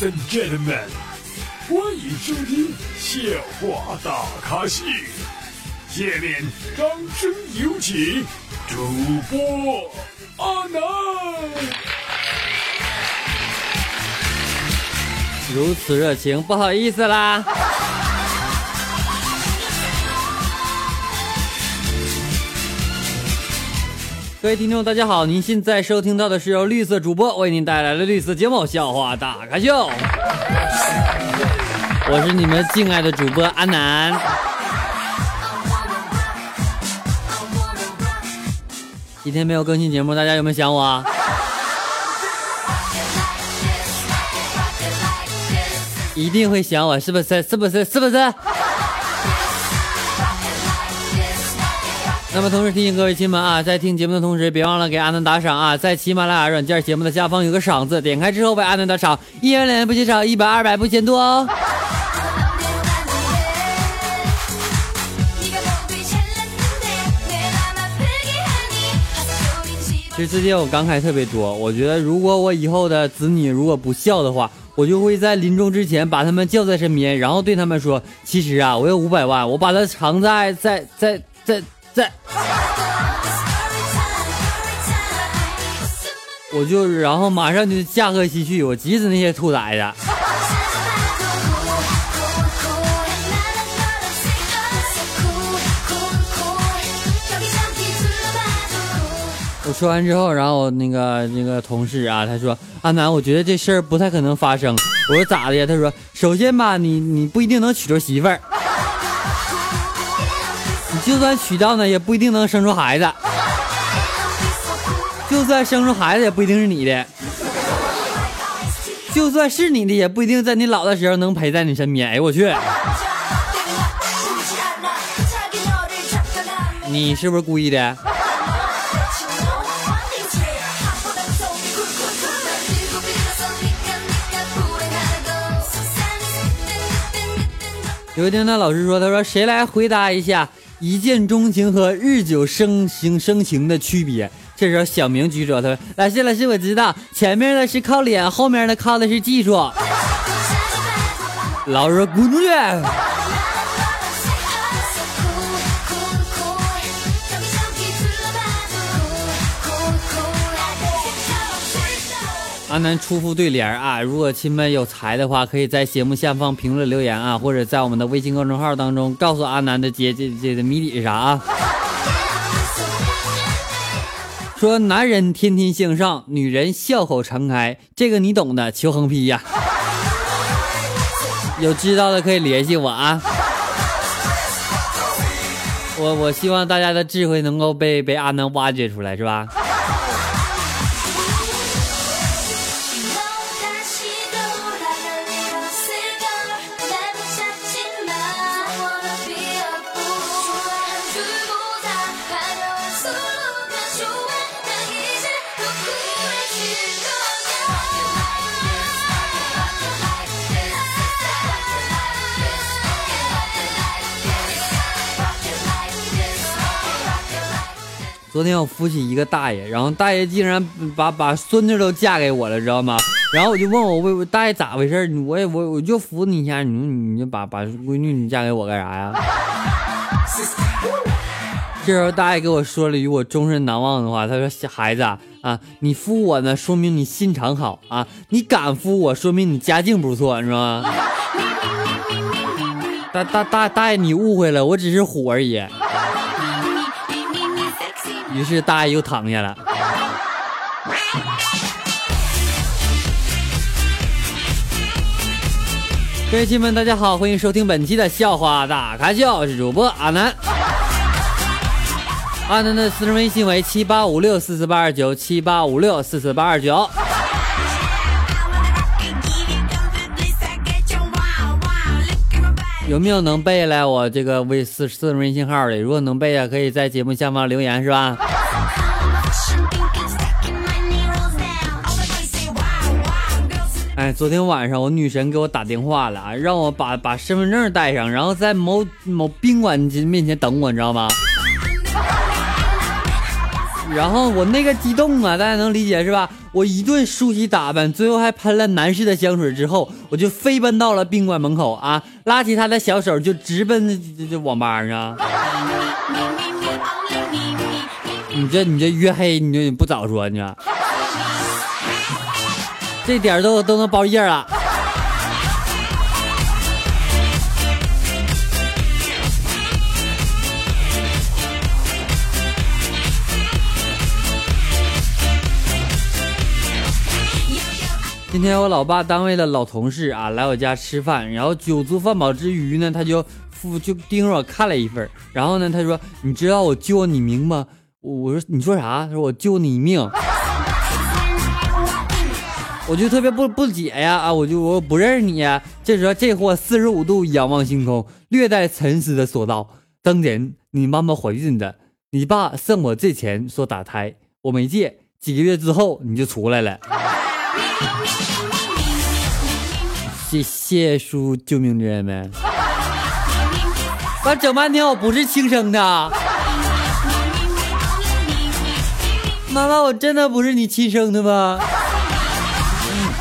Ladies and gentlemen，欢迎收听笑话大咖秀。下面掌声有请主播阿南。如此热情，不好意思啦。各位听众，大家好！您现在收听到的是由绿色主播为您带来的绿色节目《笑话大咖秀》，我是你们敬爱的主播阿南。几天没有更新节目，大家有没有想我啊？一定会想我，是不是？是不是？是不是？那么，同时提醒各位亲们啊，在听节目的同时，别忘了给阿南打赏啊！在喜马拉雅软件节目的下方有个赏字，点开之后为阿南打赏，一元两元不嫌少，一百二百不嫌多哦。其实最近我感慨特别多，我觉得如果我以后的子女如果不孝的话，我就会在临终之前把他们叫在身边，然后对他们说：“其实啊，我有五百万，我把它藏在在在在。”在我就然后马上就驾鹤西去，我急死那些兔崽子。我说完之后，然后那个那个同事啊，他说：“阿南，我觉得这事儿不太可能发生。”我说：“咋的呀？”他说：“首先吧，你你不一定能娶着媳妇儿。”就算娶到呢，也不一定能生出孩子；就算生出孩子，也不一定是你的；就算是你的，也不一定在你老的时候能陪在你身边。哎呦我去！你是不是故意的？有一天，那老师说：“他说谁来回答一下？”一见钟情和日久生情生情的区别。这时候小明举手，他说：“老师，老师，我知道，前面的是靠脸，后面的靠的是技术。”老师说：“滚出去！”阿南出副对联啊！如果亲们有才的话，可以在节目下方评论留言啊，或者在我们的微信公众号当中告诉阿南的解解解的谜底是啥啊？说男人天天向上，女人笑口常开，这个你懂的，求横批呀！有知道的可以联系我啊！我我希望大家的智慧能够被被阿南挖掘出来，是吧？昨天我扶起一个大爷，然后大爷竟然把把孙子都嫁给我了，知道吗？然后我就问我为大爷咋回事？我也我我就扶你一下，你你就把把闺女你嫁给我干啥呀？这时候大爷给我说了一句我终身难忘的话，他说：“孩子啊，你扶我呢，说明你心肠好啊；你敢扶我，说明你家境不错，你知道吗？” 大大大大爷，你误会了，我只是虎而已。于是大爷又躺下了。各位亲们，大家好，欢迎收听本期的笑话大咖秀，我是主播阿南。阿南的私人微信为七八五六四四八二九七八五六四四八二九。有没有能背下来我这个微私私人微信号的？如果能背啊，可以在节目下方留言，是吧？哎，昨天晚上我女神给我打电话了，让我把把身份证带上，然后在某某宾馆面前等我，你知道吗？然后我那个激动啊，大家能理解是吧？我一顿梳洗打扮，最后还喷了男士的香水之后，我就飞奔到了宾馆门口啊，拉起他的小手就直奔这这网吧啊。你这你这约黑，你这不早说呢？这点都都能包夜了。今天我老爸单位的老同事啊来我家吃饭，然后酒足饭饱之余呢，他就付就盯着我看了一份，然后呢他说：“你知道我救你命吗？”我我说：“你说啥？”他说：“我救你一命。”我就特别不不解呀啊！我就我不认识你呀。这时候这货四十五度仰望星空，略带沉思的说道：“当年你妈妈怀孕的，你爸送我这钱说打胎，我没借，几个月之后你就出来了。”谢谢叔救命之恩呗！我整半天我不是亲生的，妈妈，我真的不是你亲生的吗？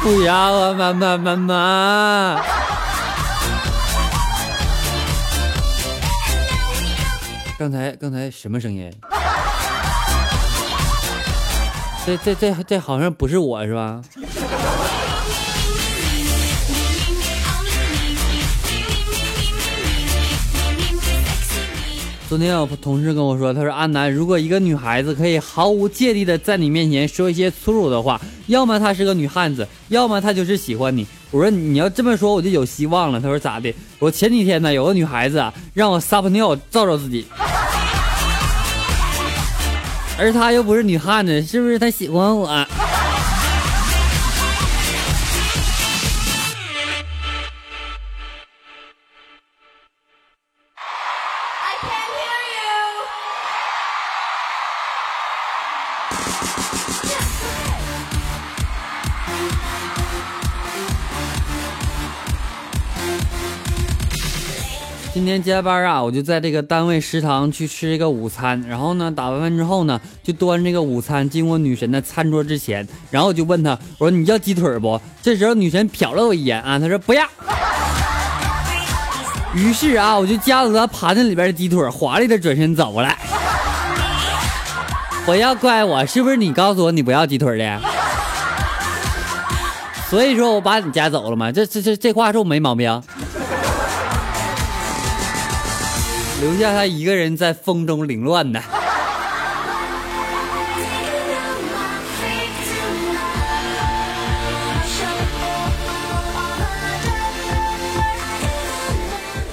不要啊，妈妈，妈妈！刚才刚才什么声音？这这这这好像不是我是吧？昨天我同事跟我说，他说阿南，如果一个女孩子可以毫无芥蒂的在你面前说一些粗鲁的话，要么她是个女汉子，要么她就是喜欢你。我说你要这么说，我就有希望了。他说咋的？我前几天呢，有个女孩子啊，让我撒泡尿照照自己，而她又不是女汉子，是不是她喜欢我？今天加班啊，我就在这个单位食堂去吃一个午餐，然后呢，打完饭之后呢，就端这个午餐经过女神的餐桌之前，然后我就问她，我说你要鸡腿不？这时候女神瞟了我一眼啊，她说不要。于是啊，我就夹了她盘子里边的鸡腿，华丽的转身走了。不要怪我，是不是你告诉我你不要鸡腿的？所以说我把你夹走了吗？这这这这话说没毛病。留下他一个人在风中凌乱呢。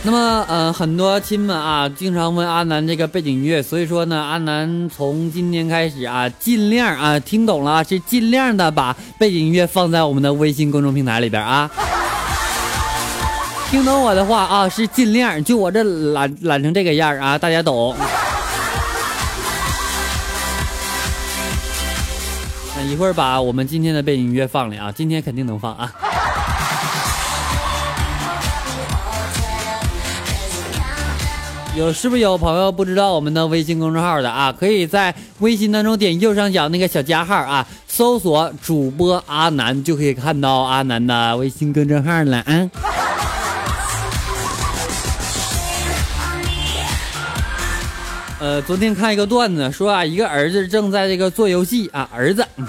那么，呃，很多亲们啊，经常问阿南这个背景音乐，所以说呢，阿南从今天开始啊，尽量啊，听懂了是尽量的把背景音乐放在我们的微信公众平台里边啊。听懂我的话啊，是尽量。就我这懒懒成这个样啊，大家懂。那一会儿把我们今天的背景音乐放了啊，今天肯定能放啊。有是不是有朋友不知道我们的微信公众号的啊？可以在微信当中点右上角那个小加号啊，搜索主播阿南，就可以看到阿南的微信公众号了啊。呃，昨天看一个段子，说啊，一个儿子正在这个做游戏啊，儿子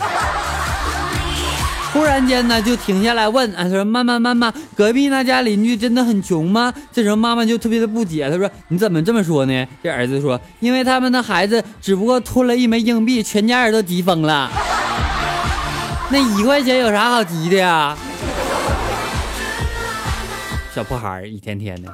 忽然间呢就停下来问啊，他说妈妈妈妈，隔壁那家邻居真的很穷吗？这时候妈妈就特别的不解，他说你怎么这么说呢？这儿子说，因为他们的孩子只不过吞了一枚硬币，全家人都急疯了。那一块钱有啥好急的呀？小破孩儿一天天的。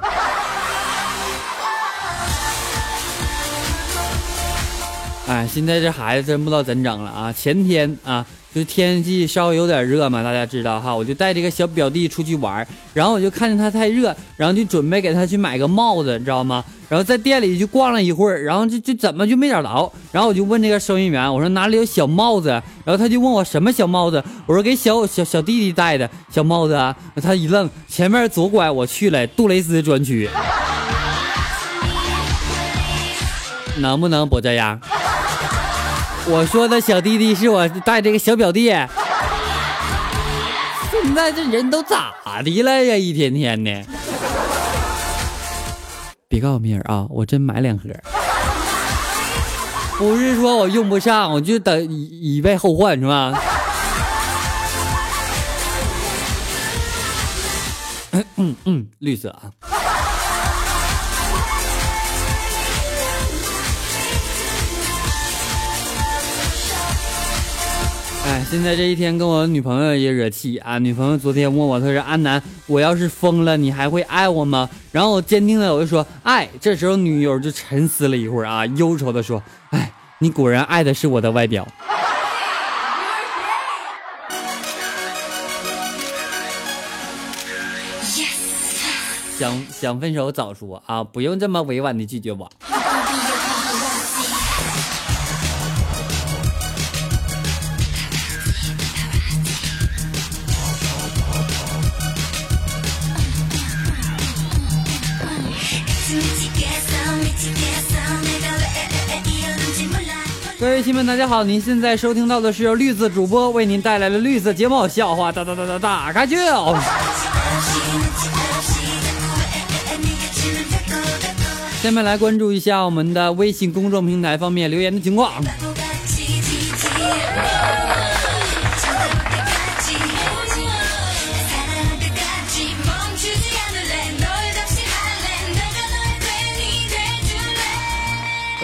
哎，现在这孩子真不知道怎整了啊！前天啊，就天气稍微有点热嘛，大家知道哈，我就带这个小表弟出去玩，然后我就看见他太热，然后就准备给他去买个帽子，你知道吗？然后在店里就逛了一会儿，然后就就怎么就没找着，然后我就问这个收银员，我说哪里有小帽子？然后他就问我什么小帽子？我说给小小小弟弟戴的小帽子啊！他一愣，前面左拐我去了杜蕾斯专区，能不能不这样？我说的小弟弟是我带这个小表弟。现在这人都咋的了呀？一天天的。别告诉米儿啊，我真买两盒。不是说我用不上，我就等以以备后患，是吧？嗯嗯嗯，绿色啊。哎，现在这一天跟我女朋友也惹气啊！女朋友昨天问我，她说：“安南，我要是疯了，你还会爱我吗？”然后我坚定的我就说：“爱。”这时候女友就沉思了一会儿啊，忧愁的说：“哎，你果然爱的是我的外表。”想想分手早说啊，不用这么委婉的拒绝我。亲们，大家好！您现在收听到的是由绿色主播为您带来的绿色节目笑话哒哒哒哒大开酒。下面来关注一下我们的微信公众平台方面留言的情况。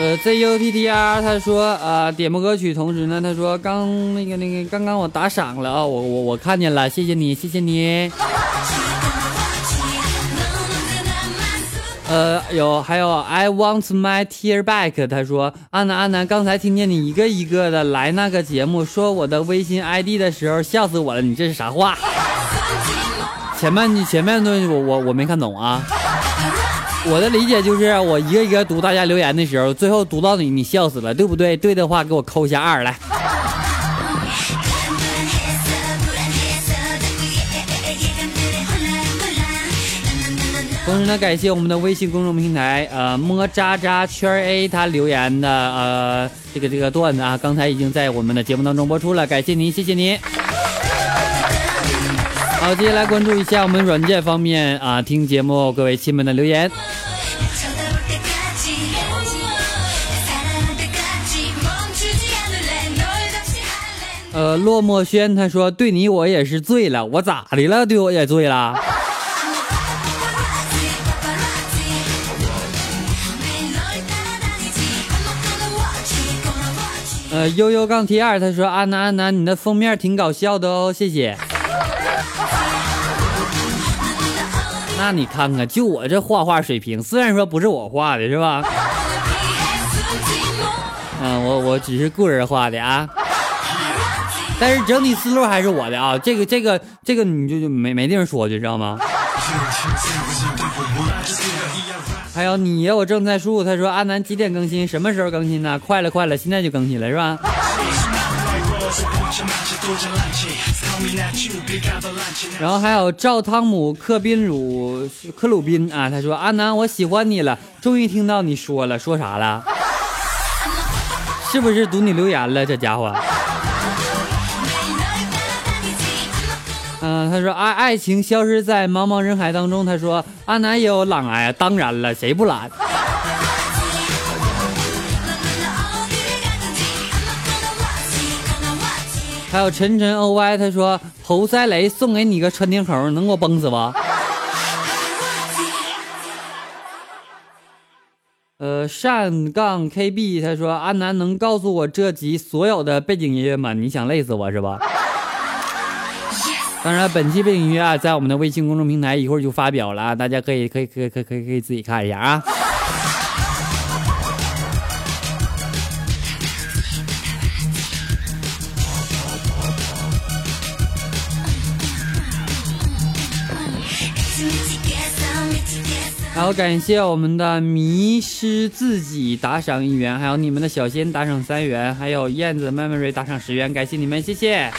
呃，Z U T T R，他说啊，点播歌曲，同时呢，他说刚那个那个，刚刚我打赏了啊，我我我看见了，谢谢你，谢谢你。呃，有还有，I want my tear back，他说，阿南阿南，刚才听见你一个一个的来那个节目说我的微信 ID 的时候，笑死我了，你这是啥话？前面你前面的东西我我我没看懂啊。我的理解就是，我一个一个读大家留言的时候，最后读到你，你笑死了，对不对？对的话，给我扣一下二来。同时呢，感谢我们的微信公众平台，呃，么渣渣圈 A 他留言的呃这个这个段子啊，刚才已经在我们的节目当中播出了，感谢您，谢谢您。好，接下来关注一下我们软件方面啊，听节目各位亲们的留言。呃，落寞轩他说：“对你我也是醉了，我咋的了？对我也醉了。”呃，悠悠杠 T 二他说：“安南安南，你的封面挺搞笑的哦，谢谢。”那你看看，就我这画画水平，虽然说不是我画的，是吧？嗯，我我只是个人画的啊。但是整体思路还是我的啊，这个这个这个你就就没没地方说去，知道吗？还有你，我正在输，他说阿南几点更新？什么时候更新呢？快了快了，现在就更新了是吧？然后还有赵汤姆克宾鲁克鲁宾啊，他说阿南我喜欢你了，终于听到你说了，说啥了？是不是读你留言了？这家伙。嗯，他说爱爱情消失在茫茫人海当中。他说阿南也有懒癌，当然了，谁不懒？还有晨晨 OY，他说侯赛雷送给你个穿天猴，能给我崩死不？呃，善杠 KB，他说阿南能告诉我这集所有的背景音乐吗？你想累死我是吧？当然，本期背景音乐啊，在我们的微信公众平台一会儿就发表了啊，大家可以可以可以可以可以可以自己看一下啊。好，感谢我们的迷失自己打赏一元，还有你们的小仙打赏三元，还有燕子 memory 打赏十元，感谢你们，谢谢。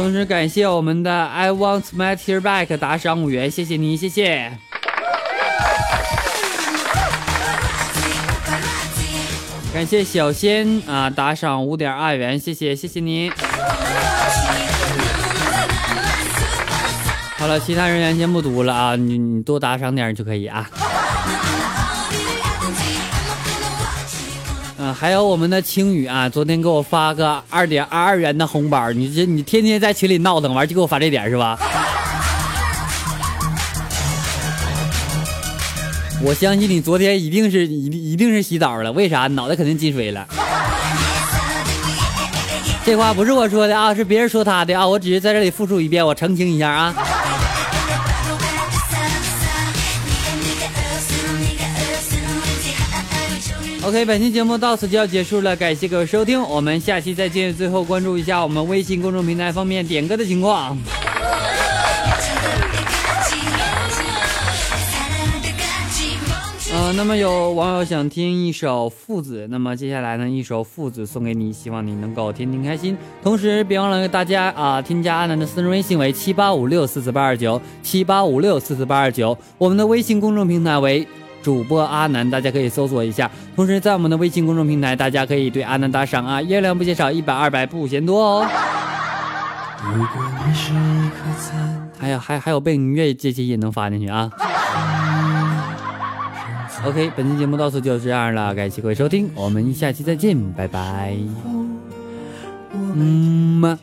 同时感谢我们的 I want my tear back 打赏五元，谢谢你，谢谢。感谢小仙啊打赏五点二元，谢谢谢谢你。好了，其他人员先不读了啊，你你多打赏点就可以啊。还有我们的青雨啊，昨天给我发个二点二二元的红包，你这你天天在群里闹腾完就给我发这点是吧？我相信你昨天一定是一一定是洗澡了，为啥？脑袋肯定进水了。这话不是我说的啊，是别人说他的啊，我只是在这里复述一遍，我澄清一下啊。OK，本期节目到此就要结束了，感谢各位收听，我们下期再见。最后关注一下我们微信公众平台方面点歌的情况。呃，那么有网友想听一首《父子》，那么接下来呢，一首《父子》送给你，希望你能够天天开心。同时，别忘了大家啊，添加阿南的私人微信为七八五六四四八二九七八五六四四八二九，我们的微信公众平台为主播阿南，大家可以搜索一下。同时，在我们的微信公众平台，大家可以对阿南打赏啊，月亮不嫌少，一百二百不嫌多哦。还有还还有背景音乐这些也能发进去啊。OK，本期节目到此就这样了，感谢各位收听，我们下期再见，拜拜。嗯嘛。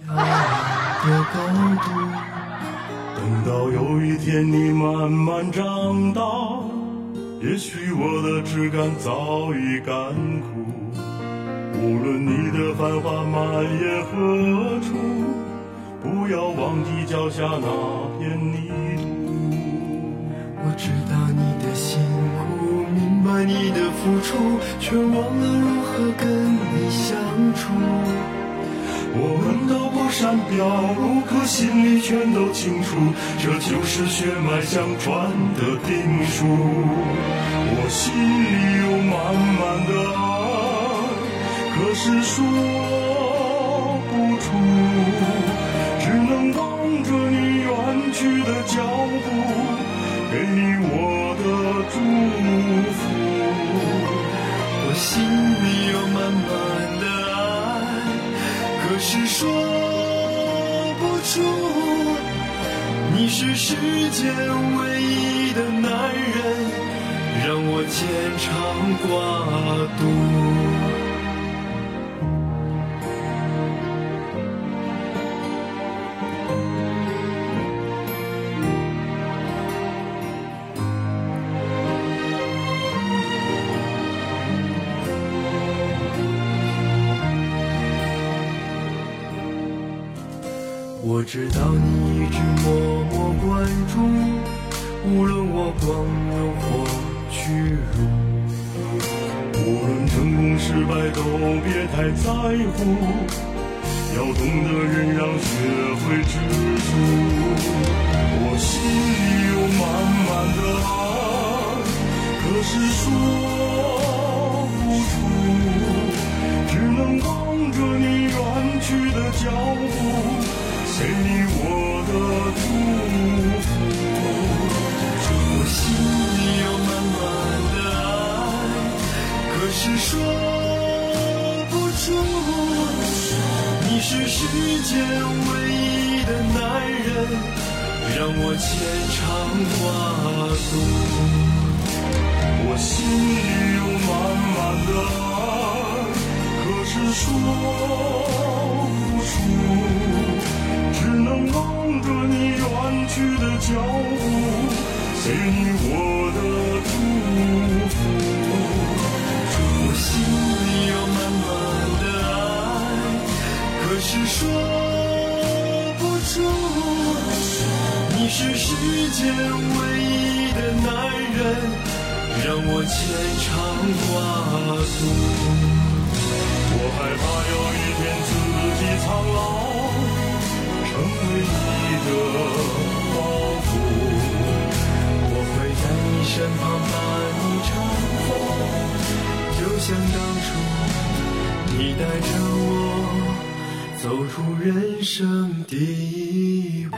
等到有一天你慢慢长大，也许我的枝干早已干枯。无论你的繁华蔓延何处，不要忘记脚下那片泥土。我知道你的辛苦，明白你的付出，却忘了如何跟你相处。我们都不善表露，可心里全都清楚，这就是血脉相传的定数。我心里有满满的爱，可是说不出，只能望着你远去的脚步，给你我的祝福。我心里有满满的是说不出。你是世间唯一的男人，让我牵肠挂肚。直默默关注，无论我光荣或屈辱，无论成功失败都别太在乎，要懂得忍让，学会知足。我心里有满满的爱，可是说不出，只能望着你远去的脚步，给你我的祝福。我心里有满满的爱，可是说不出。你是世间唯一的男人，让我牵肠挂肚。我心里有满满的爱，可是说不出，能望着你远去的脚步，给你我的祝福。我心里有满满的爱，可是说不出。你是世间唯一的男人。让我牵肠挂肚。我害怕有一天自己苍老，你的包袱。我会在你身旁把你搀扶，就像当初你带着我走出人生第一步。